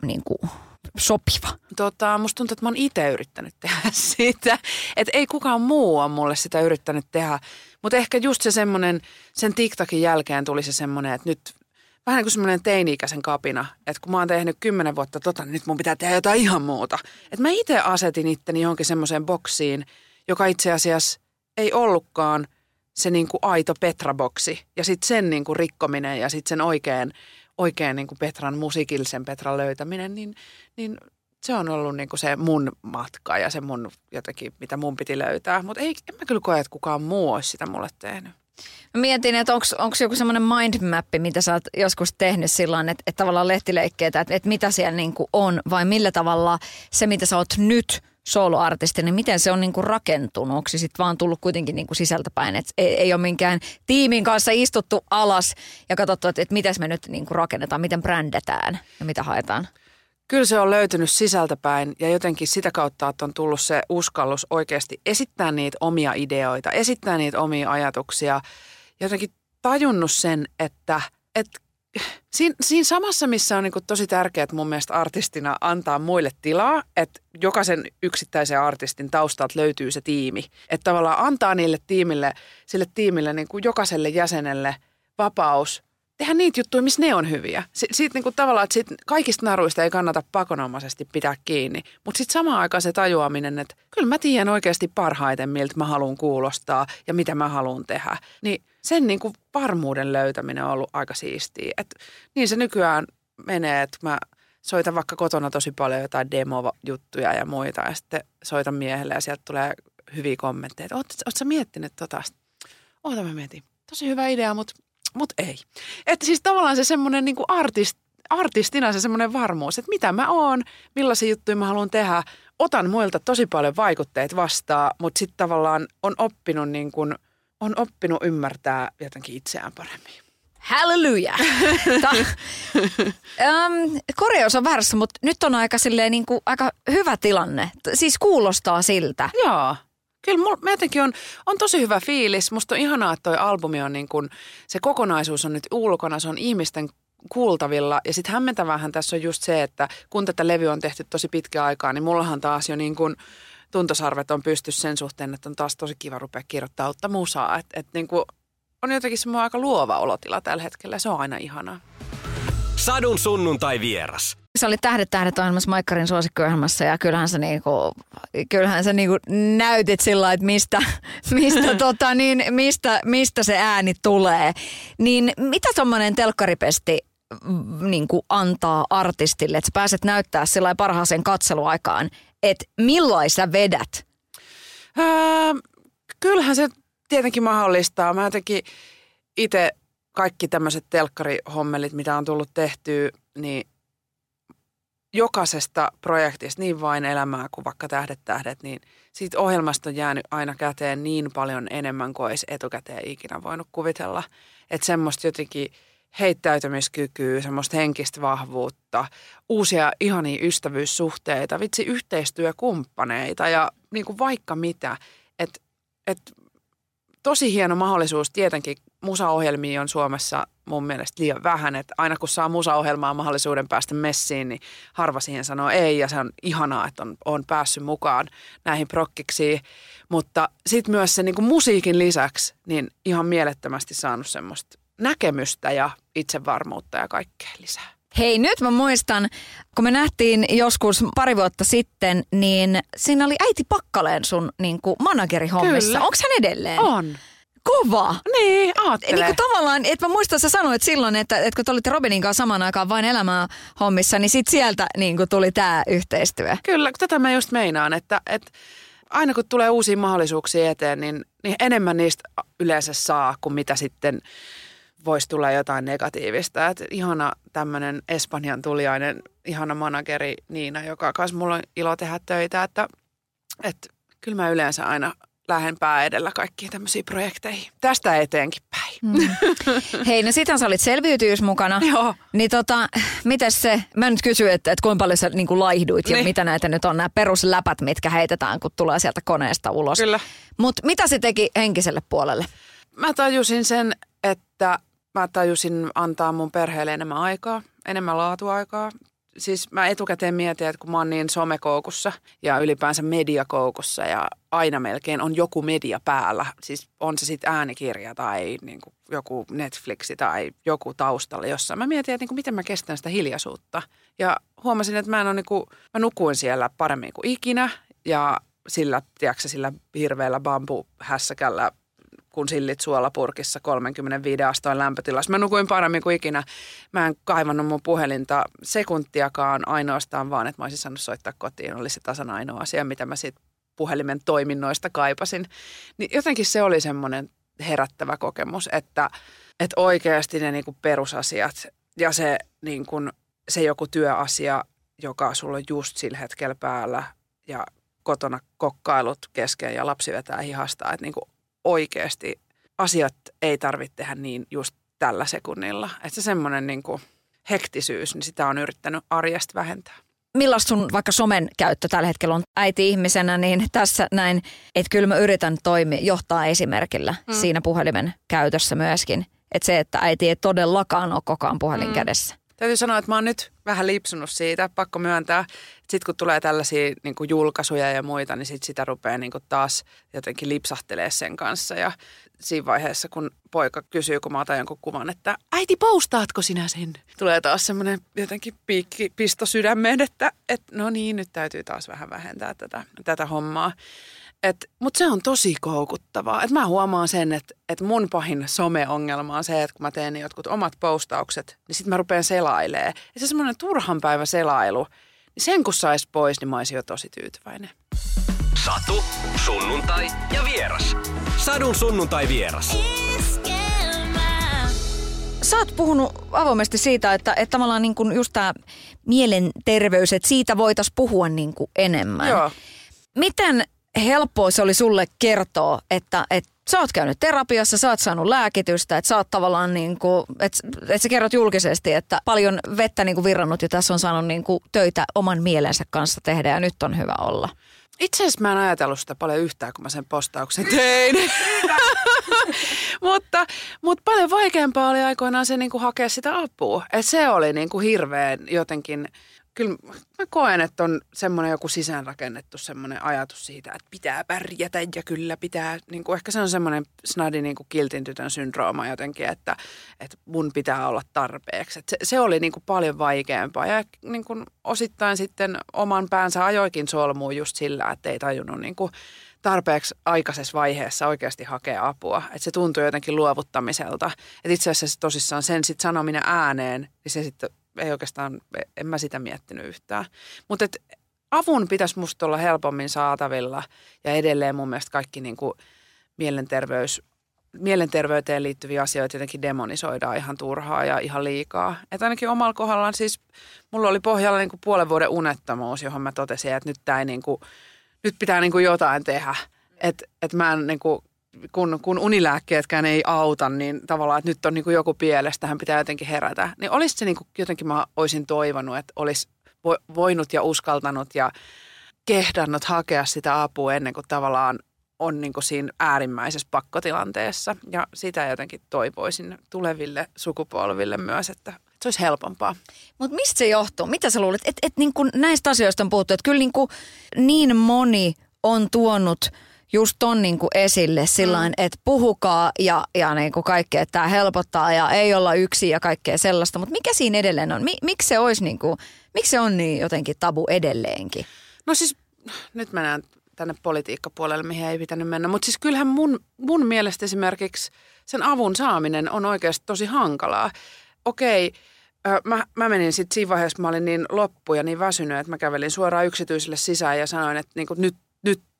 niin kuin sopiva? Tota, musta tuntuu, että mä oon itse yrittänyt tehdä <laughs> sitä. Että ei kukaan muu ole mulle sitä yrittänyt tehdä. Mutta ehkä just se semmoinen, sen TikTokin jälkeen tuli se semmoinen, että nyt vähän niin kuin semmoinen teini-ikäisen kapina. Että kun mä oon tehnyt kymmenen vuotta tota, niin nyt mun pitää tehdä jotain ihan muuta. Että mä itse asetin itteni johonkin semmoiseen boksiin, joka itse asiassa ei ollutkaan se niin kuin aito Petra-boksi. Ja sitten sen niin kuin rikkominen ja sitten sen oikein, oikein niin kuin Petran, musiikillisen Petran löytäminen, niin, niin se on ollut niin kuin se mun matka ja se mun jotenkin, mitä mun piti löytää. Mutta en mä kyllä koe, että kukaan muu olisi sitä mulle tehnyt. Mä mietin, että onko joku semmoinen mindmappi, mitä sä oot joskus tehnyt silloin, että, että tavallaan lehtileikkeitä, että, että mitä siellä niin kuin on, vai millä tavalla se, mitä sä oot nyt soloartisti, niin miten se on niin kuin rakentunut? Onko se sitten vaan tullut kuitenkin niin kuin sisältäpäin, että ei, ei ole minkään tiimin kanssa istuttu alas ja katsottu, että, että miten me nyt niin kuin rakennetaan, miten brändätään ja mitä haetaan? Kyllä se on löytynyt sisältäpäin ja jotenkin sitä kautta, että on tullut se uskallus oikeasti esittää niitä omia ideoita, esittää niitä omia ajatuksia. Jotenkin tajunnut sen, että, että siinä, siinä samassa, missä on niin tosi tärkeää mun mielestä artistina antaa muille tilaa, että jokaisen yksittäisen artistin taustalta löytyy se tiimi. Että tavallaan antaa niille tiimille, sille tiimille niin kuin jokaiselle jäsenelle vapaus tehdä niitä juttuja, missä ne on hyviä. Si- siitä niin kuin tavallaan, että kaikista naruista ei kannata pakonomaisesti pitää kiinni. Mutta sitten samaan aikaan se tajuaminen, että kyllä mä tiedän oikeasti parhaiten, miltä mä haluan kuulostaa ja mitä mä haluan tehdä. Niin sen niin kuin varmuuden löytäminen on ollut aika siistiä. Et niin se nykyään menee, että mä soitan vaikka kotona tosi paljon jotain demo-juttuja ja muita ja sitten soitan miehelle ja sieltä tulee hyviä kommentteja. Oletko miettinyt tota? Oota mä mietin. Tosi hyvä idea, mutta mut ei. Että siis tavallaan se semmoinen niin artist, artistina se semmoinen varmuus, että mitä mä oon, millaisia juttuja mä haluan tehdä. Otan muilta tosi paljon vaikutteet vastaan, mutta sitten tavallaan on oppinut niin kuin – on oppinut ymmärtää jotenkin itseään paremmin. Hallelujah! <laughs> um, korjaus on väärässä, mutta nyt on aika, silleen, niin kuin, aika hyvä tilanne. Siis kuulostaa siltä. Joo. Kyllä mulla jotenkin on, on tosi hyvä fiilis. Musta on ihanaa, että toi albumi on niin kuin, se kokonaisuus on nyt ulkona, se on ihmisten kuultavilla. Ja sitten hämmentävähän tässä on just se, että kun tätä levy on tehty tosi pitkä aikaa, niin mullahan taas jo niin kuin – tuntosarvet on pysty sen suhteen, että on taas tosi kiva rupea kirjoittaa uutta musaa. Että et niin kuin on jotenkin semmoinen aika luova olotila tällä hetkellä. Se on aina ihanaa. Sadun sunnuntai vieras. Se oli Tähdet tähdet ohjelmassa Maikkarin suosikkiohjelmassa ja kyllähän sä, niinku, kyllähän sä niinku näytit sillä että mistä, <laughs> mistä, tota, niin, mistä, mistä se ääni tulee. Niin mitä tuommoinen telkkaripesti niin kuin antaa artistille, että sä pääset näyttää sillä parhaaseen katseluaikaan, että milloin sä vedät? Öö, kyllähän se tietenkin mahdollistaa. Mä jotenkin itse kaikki tämmöiset telkkarihommelit, mitä on tullut tehtyä, niin jokaisesta projektista, niin vain elämää kuin vaikka Tähdet tähdet, niin siitä ohjelmasta on jäänyt aina käteen niin paljon enemmän kuin olisi etukäteen ikinä voinut kuvitella. Että semmoista jotenkin – heittäytymiskykyä, semmoista henkistä vahvuutta, uusia ihania ystävyyssuhteita, vitsi yhteistyökumppaneita ja niin kuin vaikka mitä. Et, et, tosi hieno mahdollisuus tietenkin. Musaohjelmia on Suomessa mun mielestä liian vähän, että aina kun saa musaohjelmaa mahdollisuuden päästä messiin, niin harva siihen sanoo ei ja se on ihanaa, että on, on päässyt mukaan näihin prokkiksi. Mutta sitten myös se niin kuin musiikin lisäksi, niin ihan mielettömästi saanut semmoista näkemystä ja itsevarmuutta ja kaikkea lisää. Hei, nyt mä muistan, kun me nähtiin joskus pari vuotta sitten, niin siinä oli äiti Pakkaleen sun niin kuin managerihommissa. Onko hän edelleen? On. Kova. Niin, aattele. Niin kuin tavallaan, että mä muistan, sä sanoit silloin, että, että kun te olitte Robinin kanssa samaan aikaan vain elämää hommissa, niin sit sieltä niin kuin tuli tämä yhteistyö. Kyllä, tätä mä just meinaan, että, että aina kun tulee uusia mahdollisuuksia eteen, niin, niin enemmän niistä yleensä saa kuin mitä sitten voisi tulla jotain negatiivista. Et ihana tämmöinen Espanjan tuliainen, ihana manageri Niina, joka kanssa mulla on ilo tehdä töitä, että, että kyllä mä yleensä aina lähden pää edellä kaikkiin tämmöisiin projekteihin. Tästä eteenkin päin. Mm. <laughs> Hei, no sitähän sä olit selviytyys mukana. <laughs> Joo. Niin tota, miten se, mä nyt kysyn, että, että kuinka paljon sä niin kuin laihduit niin. ja mitä näitä nyt on nämä perusläpät, mitkä heitetään, kun tulee sieltä koneesta ulos. Kyllä. Mutta mitä se teki henkiselle puolelle? Mä tajusin sen, että mä tajusin antaa mun perheelle enemmän aikaa, enemmän laatuaikaa. Siis mä etukäteen mietin, että kun mä oon niin somekoukussa ja ylipäänsä mediakoukussa ja aina melkein on joku media päällä, siis on se sitten äänikirja tai niin kuin joku Netflixi tai joku taustalla jossain. Mä mietin, että niin kuin miten mä kestän sitä hiljaisuutta. Ja huomasin, että mä, en ole niin kuin, mä nukuin siellä paremmin kuin ikinä ja sillä, tiedätkö, sillä hirveällä bambuhässäkällä kun sillit suolapurkissa 35 asteen lämpötilassa. Mä nukuin paremmin kuin ikinä. Mä en kaivannut mun puhelinta sekuntiakaan ainoastaan vaan, että mä olisin saanut soittaa kotiin. Oli se tasan ainoa asia, mitä mä siitä puhelimen toiminnoista kaipasin. Niin jotenkin se oli semmoinen herättävä kokemus, että, että oikeasti ne niinku perusasiat ja se, niinku, se joku työasia, joka sulla on just sillä hetkellä päällä ja kotona kokkailut kesken ja lapsi vetää hihasta, että niinku oikeasti asiat ei tarvitse tehdä niin just tällä sekunnilla. Että se semmoinen niin kuin hektisyys, niin sitä on yrittänyt arjesta vähentää. Millaista sun vaikka somen käyttö tällä hetkellä on äiti-ihmisenä, niin tässä näin, että kyllä mä yritän toimia, johtaa esimerkillä mm. siinä puhelimen käytössä myöskin. että se, että äiti ei todellakaan ole koko ajan puhelin mm. kädessä. Täytyy sanoa, että mä oon nyt vähän lipsunut siitä, pakko myöntää. Sitten kun tulee tällaisia niin kuin julkaisuja ja muita, niin sit sitä rupeaa niin kuin taas jotenkin lipsahtelee sen kanssa. Ja siinä vaiheessa, kun poika kysyy, kun mä otan jonkun kuvan, että äiti, postaatko sinä sen? Tulee taas semmoinen jotenkin piikki, pisto sydämeen, että, että no niin, nyt täytyy taas vähän vähentää tätä, tätä hommaa. Mutta se on tosi koukuttavaa. Et mä huomaan sen, että et mun pahin some-ongelma on se, että kun mä teen jotkut omat postaukset, niin sitten mä rupean selailemaan. Ja se semmoinen turhan päivä selailu, niin sen kun sais pois, niin mä olisin jo tosi tyytyväinen. Satu, sunnuntai ja vieras. Sadun sunnuntai vieras. Sä oot puhunut avoimesti siitä, että, että tavallaan niin kuin just tämä mielenterveys, että siitä voitaisiin puhua niin kuin enemmän. Joo. Miten helppoa se oli sulle kertoa, että, että sä oot käynyt terapiassa, sä oot saanut lääkitystä, että sä oot tavallaan niin kuin, että, että sä kerrot julkisesti, että paljon vettä niin kuin virrannut ja tässä on saanut niin kuin töitä oman mielensä kanssa tehdä ja nyt on hyvä olla. Itse asiassa mä en ajatellut sitä paljon yhtään, kun mä sen postauksen tein. <laughs> mutta, mutta paljon vaikeampaa oli aikoinaan se niin kuin hakea sitä apua. Et se oli niin kuin hirveän jotenkin kyllä mä koen, että on semmoinen joku sisäänrakennettu semmoinen ajatus siitä, että pitää pärjätä ja kyllä pitää, niin kuin ehkä se on semmoinen snadi niin kuin kiltin tytön syndrooma jotenkin, että, että mun pitää olla tarpeeksi. Se, se oli niin kuin paljon vaikeampaa ja niin kuin osittain sitten oman päänsä ajoikin solmuun just sillä, että ei tajunnut niin kuin tarpeeksi aikaisessa vaiheessa oikeasti hakea apua. Että se tuntui jotenkin luovuttamiselta. Että itse asiassa tosissaan sen sitten sanominen ääneen, niin se sitten ei oikeastaan, en mä sitä miettinyt yhtään. Mutta avun pitäisi musta olla helpommin saatavilla ja edelleen mun mielestä kaikki niin kuin mielenterveys, mielenterveyteen liittyviä asioita jotenkin demonisoidaan ihan turhaa ja ihan liikaa. Että ainakin omalla kohdallaan siis, mulla oli pohjalla niin kuin puolen vuoden unettomuus, johon mä totesin, että nyt, tää ei niin kuin, nyt pitää niin kuin jotain tehdä. Että et mä en niin kuin kun, kun unilääkkeetkään ei auta, niin tavallaan, että nyt on niin kuin joku pielestä, hän pitää jotenkin herätä. Niin olisi se niin kuin, jotenkin mä olisin toivonut, että olisi voinut ja uskaltanut ja kehdannut hakea sitä apua ennen kuin tavallaan on niin kuin siinä äärimmäisessä pakkotilanteessa. Ja sitä jotenkin toivoisin tuleville sukupolville myös, että se olisi helpompaa. Mutta mistä se johtuu? Mitä sä luulet? Että et, niin näistä asioista on puhuttu, että kyllä niin, kuin niin moni on tuonut – just ton niin kuin esille sillä mm. että puhukaa ja, ja niin kuin kaikkea, että tämä helpottaa ja ei olla yksi ja kaikkea sellaista. Mutta mikä siinä edelleen on? Miksi se olisi niin kuin, miksi se on niin jotenkin tabu edelleenkin? No siis nyt mennään tänne politiikkapuolelle, mihin ei pitänyt mennä. Mutta siis kyllähän mun, mun mielestä esimerkiksi sen avun saaminen on oikeasti tosi hankalaa. Okei, Mä, mä menin sitten siinä vaiheessa, mä olin niin loppu ja niin väsynyt, että mä kävelin suoraan yksityiselle sisään ja sanoin, että niinku nyt, nyt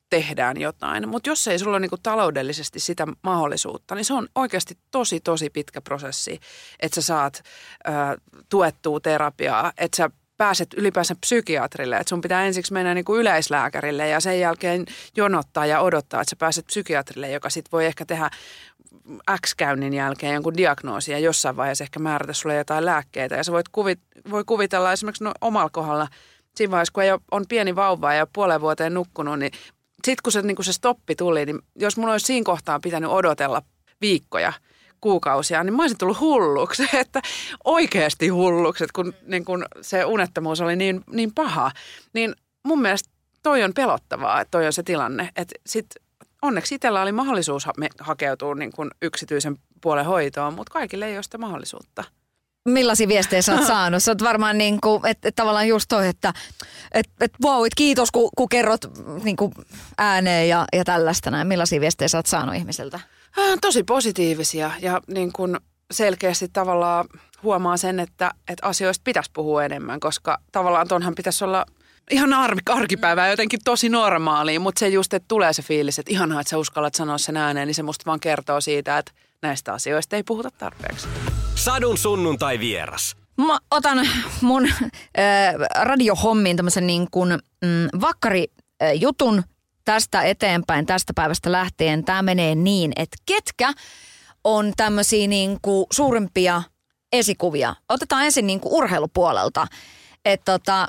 tehdään jotain. Mutta jos ei sulla ole niinku taloudellisesti sitä mahdollisuutta, niin se on oikeasti tosi, tosi pitkä prosessi, että sä saat ö, tuettua terapiaa, että sä pääset ylipäänsä psykiatrille, että sun pitää ensiksi mennä niin kuin yleislääkärille ja sen jälkeen jonottaa ja odottaa, että sä pääset psykiatrille, joka sitten voi ehkä tehdä X-käynnin jälkeen jonkun diagnoosin ja jossain vaiheessa ehkä määrätä sulle jotain lääkkeitä. Ja sä voit kuvit, voi kuvitella esimerkiksi no, omalla kohdalla, siinä vaiheessa kun ei ole, on pieni vauva ja puolen vuoteen nukkunut, niin sitten kun se, niin kun se stoppi tuli, niin jos mun olisi siinä kohtaa pitänyt odotella viikkoja, kuukausia, niin mä olisin tullut hulluksi, <laughs> että oikeasti hulluksi, että kun, niin kun se unettomuus oli niin, niin paha. Niin mun mielestä toi on pelottavaa, että toi on se tilanne. Että sit onneksi itsellä oli mahdollisuus ha- hakeutua niin kun yksityisen puolen hoitoon, mutta kaikille ei ole sitä mahdollisuutta. Millaisia viestejä sä oot <laughs> saanut? Sä oot varmaan niin kuin, että et tavallaan just toi, että et, et wow, et kiitos kun, kun kerrot niin kuin ääneen ja, ja tällaista näin. Millaisia viestejä sä oot saanut ihmisiltä? Tosi positiivisia ja niin kuin selkeästi tavallaan huomaa sen, että, että asioista pitäisi puhua enemmän, koska tavallaan tuonhan pitäisi olla ihan arkipäivää jotenkin tosi normaaliin, mutta se just, että tulee se fiilis, että ihanaa, että sä uskallat sanoa sen ääneen, niin se musta vaan kertoo siitä, että näistä asioista ei puhuta tarpeeksi. Sadun sunnuntai vieras. Mä otan mun äh, radiohommiin tämmöisen niin kuin mm, vakkarijutun tästä eteenpäin, tästä päivästä lähtien. Tämä menee niin, että ketkä on tämmöisiä niin kuin suurimpia esikuvia. Otetaan ensin niin kuin urheilupuolelta. Että tota,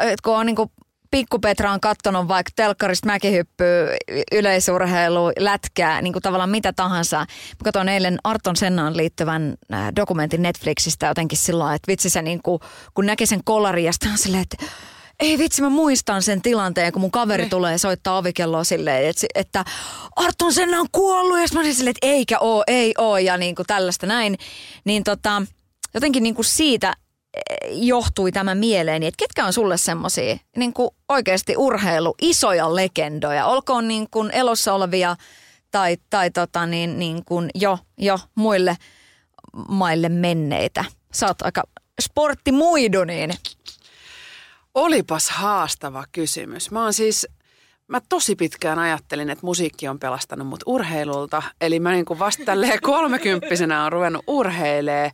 et kun on niin kuin pikkupetra on kattonut vaikka telkkarista mäkihyppyä, yleisurheilu, lätkää, niin kuin tavallaan mitä tahansa. Mä katsoin eilen Arton Sennaan liittyvän äh, dokumentin Netflixistä jotenkin sillä että vitsi se niin kuin, kun näki sen kolarin ja sitten silleen, että ei vitsi, mä muistan sen tilanteen, kun mun kaveri ne. tulee soittaa ovikelloa silleen, että, että Arton Senna on kuollut. Ja mä olin silleen, että eikä oo, ei oo ja niin kuin tällaista näin. Niin tota, jotenkin niin kuin siitä johtui tämä mieleeni, että ketkä on sulle semmoisia niin oikeasti urheilu, isoja legendoja, olkoon niin kuin elossa olevia tai, tai tota niin, niin kuin jo, jo muille maille menneitä. Sä oot aika sporttimuidu, niin... Olipas haastava kysymys. Mä oon siis, mä tosi pitkään ajattelin, että musiikki on pelastanut mut urheilulta. Eli mä niin kuin vasta tälleen kolmekymppisenä on ruvennut urheilee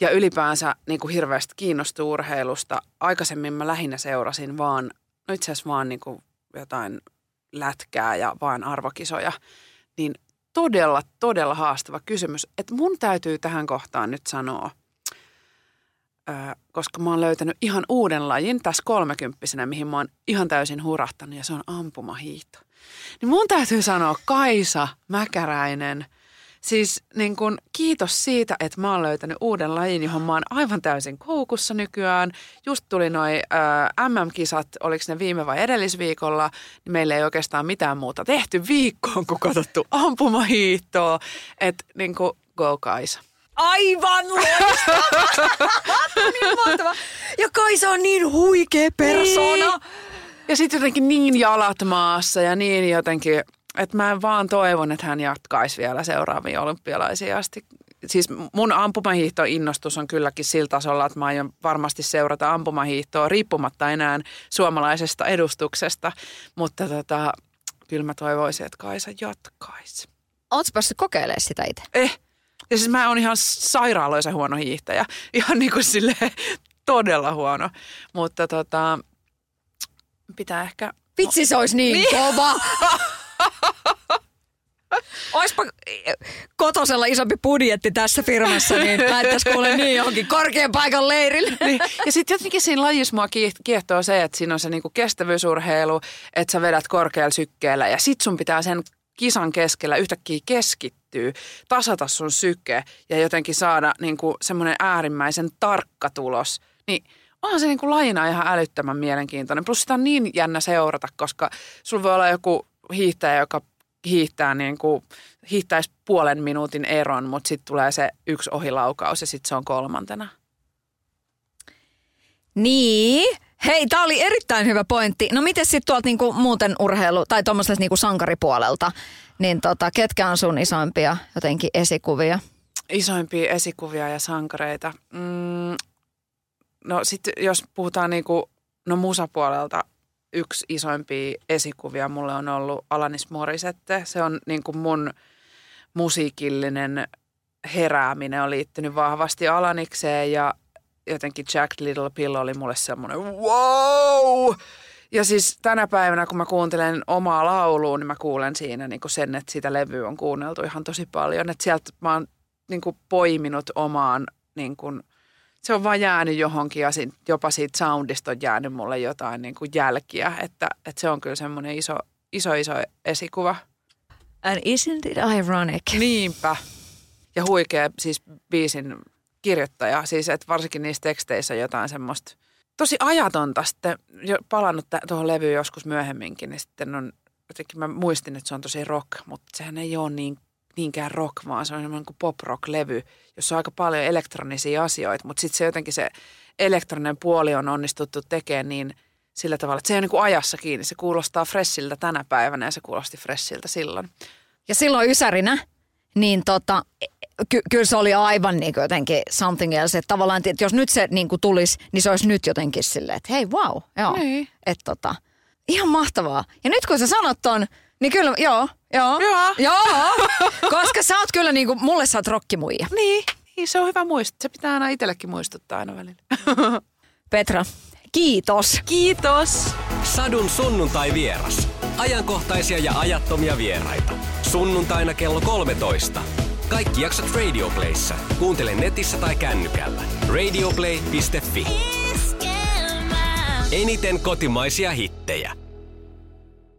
ja ylipäänsä niin kuin hirveästi kiinnostuu urheilusta. Aikaisemmin mä lähinnä seurasin vaan, no itse asiassa vaan niin kuin jotain lätkää ja vaan arvokisoja. Niin todella, todella haastava kysymys. Että mun täytyy tähän kohtaan nyt sanoa, koska mä oon löytänyt ihan uuden lajin tässä kolmekymppisenä, mihin mä oon ihan täysin hurahtanut ja se on ampumahiihto. Niin mun täytyy sanoa Kaisa Mäkäräinen – Siis niin kun, kiitos siitä, että mä oon löytänyt uuden lajin, johon mä oon aivan täysin koukussa nykyään. Just tuli noi äh, MM-kisat, oliko ne viime vai edellisviikolla, niin meillä ei oikeastaan mitään muuta tehty viikkoon, kun katsottu ampumahiihtoa. Että niin kuin, go Kaisa. Aivan loistavaa! <laughs> niin Ja Kaisa on niin huikea persona. Niin. Ja sitten jotenkin niin jalat maassa ja niin jotenkin että mä vaan toivon, että hän jatkaisi vielä seuraaviin olympialaisiin asti. Siis mun ampumahiihto-innostus on kylläkin sillä tasolla, että mä aion varmasti seurata ampumahiihtoa riippumatta enää suomalaisesta edustuksesta. Mutta tota, kyllä mä toivoisin, että Kaisa jatkaisi. Oletko päässyt kokeilemaan sitä itse? Eh. Ja siis mä oon ihan sairaaloisen huono hiihtäjä. Ihan niin kuin silleen todella huono. Mutta tota, pitää ehkä... Vitsi se olisi niin, niin. kova! <laughs> Oispa kotosella isompi budjetti tässä firmassa, niin lähdettäisiin kuule niin johonkin korkean paikan leirille. <laughs> Niin. Ja sitten jotenkin siinä lajissa mua kiehtoo se, että siinä on se niinku kestävyysurheilu, että sä vedät korkealla sykkeellä ja sit sun pitää sen kisan keskellä yhtäkkiä keskittyy, tasata sun syke ja jotenkin saada niinku semmoinen äärimmäisen tarkka tulos. Niin onhan se niinku lajina ihan älyttömän mielenkiintoinen. Plus sitä on niin jännä seurata, koska sulla voi olla joku hiihtäjä, joka hiihtää niin kuin, hiihtäisi puolen minuutin eron, mutta sitten tulee se yksi ohilaukaus ja sitten se on kolmantena. Niin. Hei, tämä oli erittäin hyvä pointti. No miten sitten tuolta niinku muuten urheilu tai tuommoiselta niinku sankaripuolelta, niin tota, ketkä on sun isoimpia jotenkin esikuvia? Isoimpia esikuvia ja sankareita. Mm, no sitten jos puhutaan niinku, no musapuolelta, yksi isoimpia esikuvia mulle on ollut Alanis Morissette. Se on niin kuin mun musiikillinen herääminen on liittynyt vahvasti Alanikseen ja jotenkin Jack Little Pill oli mulle semmoinen wow! Ja siis tänä päivänä, kun mä kuuntelen omaa laulua, niin mä kuulen siinä niin kuin sen, että sitä levyä on kuunneltu ihan tosi paljon. Että sieltä mä oon niin kuin poiminut omaan niin kuin – se on vaan jäänyt johonkin ja sit, jopa siitä soundista on jäänyt mulle jotain niin kuin jälkiä, että, että se on kyllä semmoinen iso, iso, iso esikuva. And isn't it ironic? Niinpä. Ja huikea siis biisin kirjoittaja, siis että varsinkin niissä teksteissä jotain semmoista tosi ajatonta sitten, jo palannut tuohon levyyn joskus myöhemminkin, niin sitten on jotenkin mä muistin, että se on tosi rock, mutta sehän ei ole niin niinkään rock, vaan se on semmoinen kuin pop-rock-levy, jossa on aika paljon elektronisia asioita, mutta sitten se jotenkin se elektroninen puoli on onnistuttu tekemään niin sillä tavalla, että se ei ole niin kuin ajassa kiinni. Se kuulostaa freshiltä tänä päivänä ja se kuulosti freshiltä silloin. Ja silloin Ysärinä, niin tota, ky- kyllä se oli aivan niin jotenkin something else. Että tavallaan, että jos nyt se niin kuin tulisi, niin se olisi nyt jotenkin silleen, että hei wow, joo. Niin. Että tota, ihan mahtavaa. Ja nyt kun sä sanot ton, niin kyllä, joo, joo. Joo. Joo. <laughs> Koska sä oot kyllä niinku, mulle sä oot rokkimuija. Niin, niin se on hyvä muistaa. Se pitää aina itsellekin muistuttaa aina välillä. <laughs> Petra, kiitos. Kiitos. Sadun sunnuntai vieras. Ajankohtaisia ja ajattomia vieraita. Sunnuntaina kello 13. Kaikki jaksot Radioplayssa. Kuuntele netissä tai kännykällä. Radioplay.fi. Eniten kotimaisia hittejä.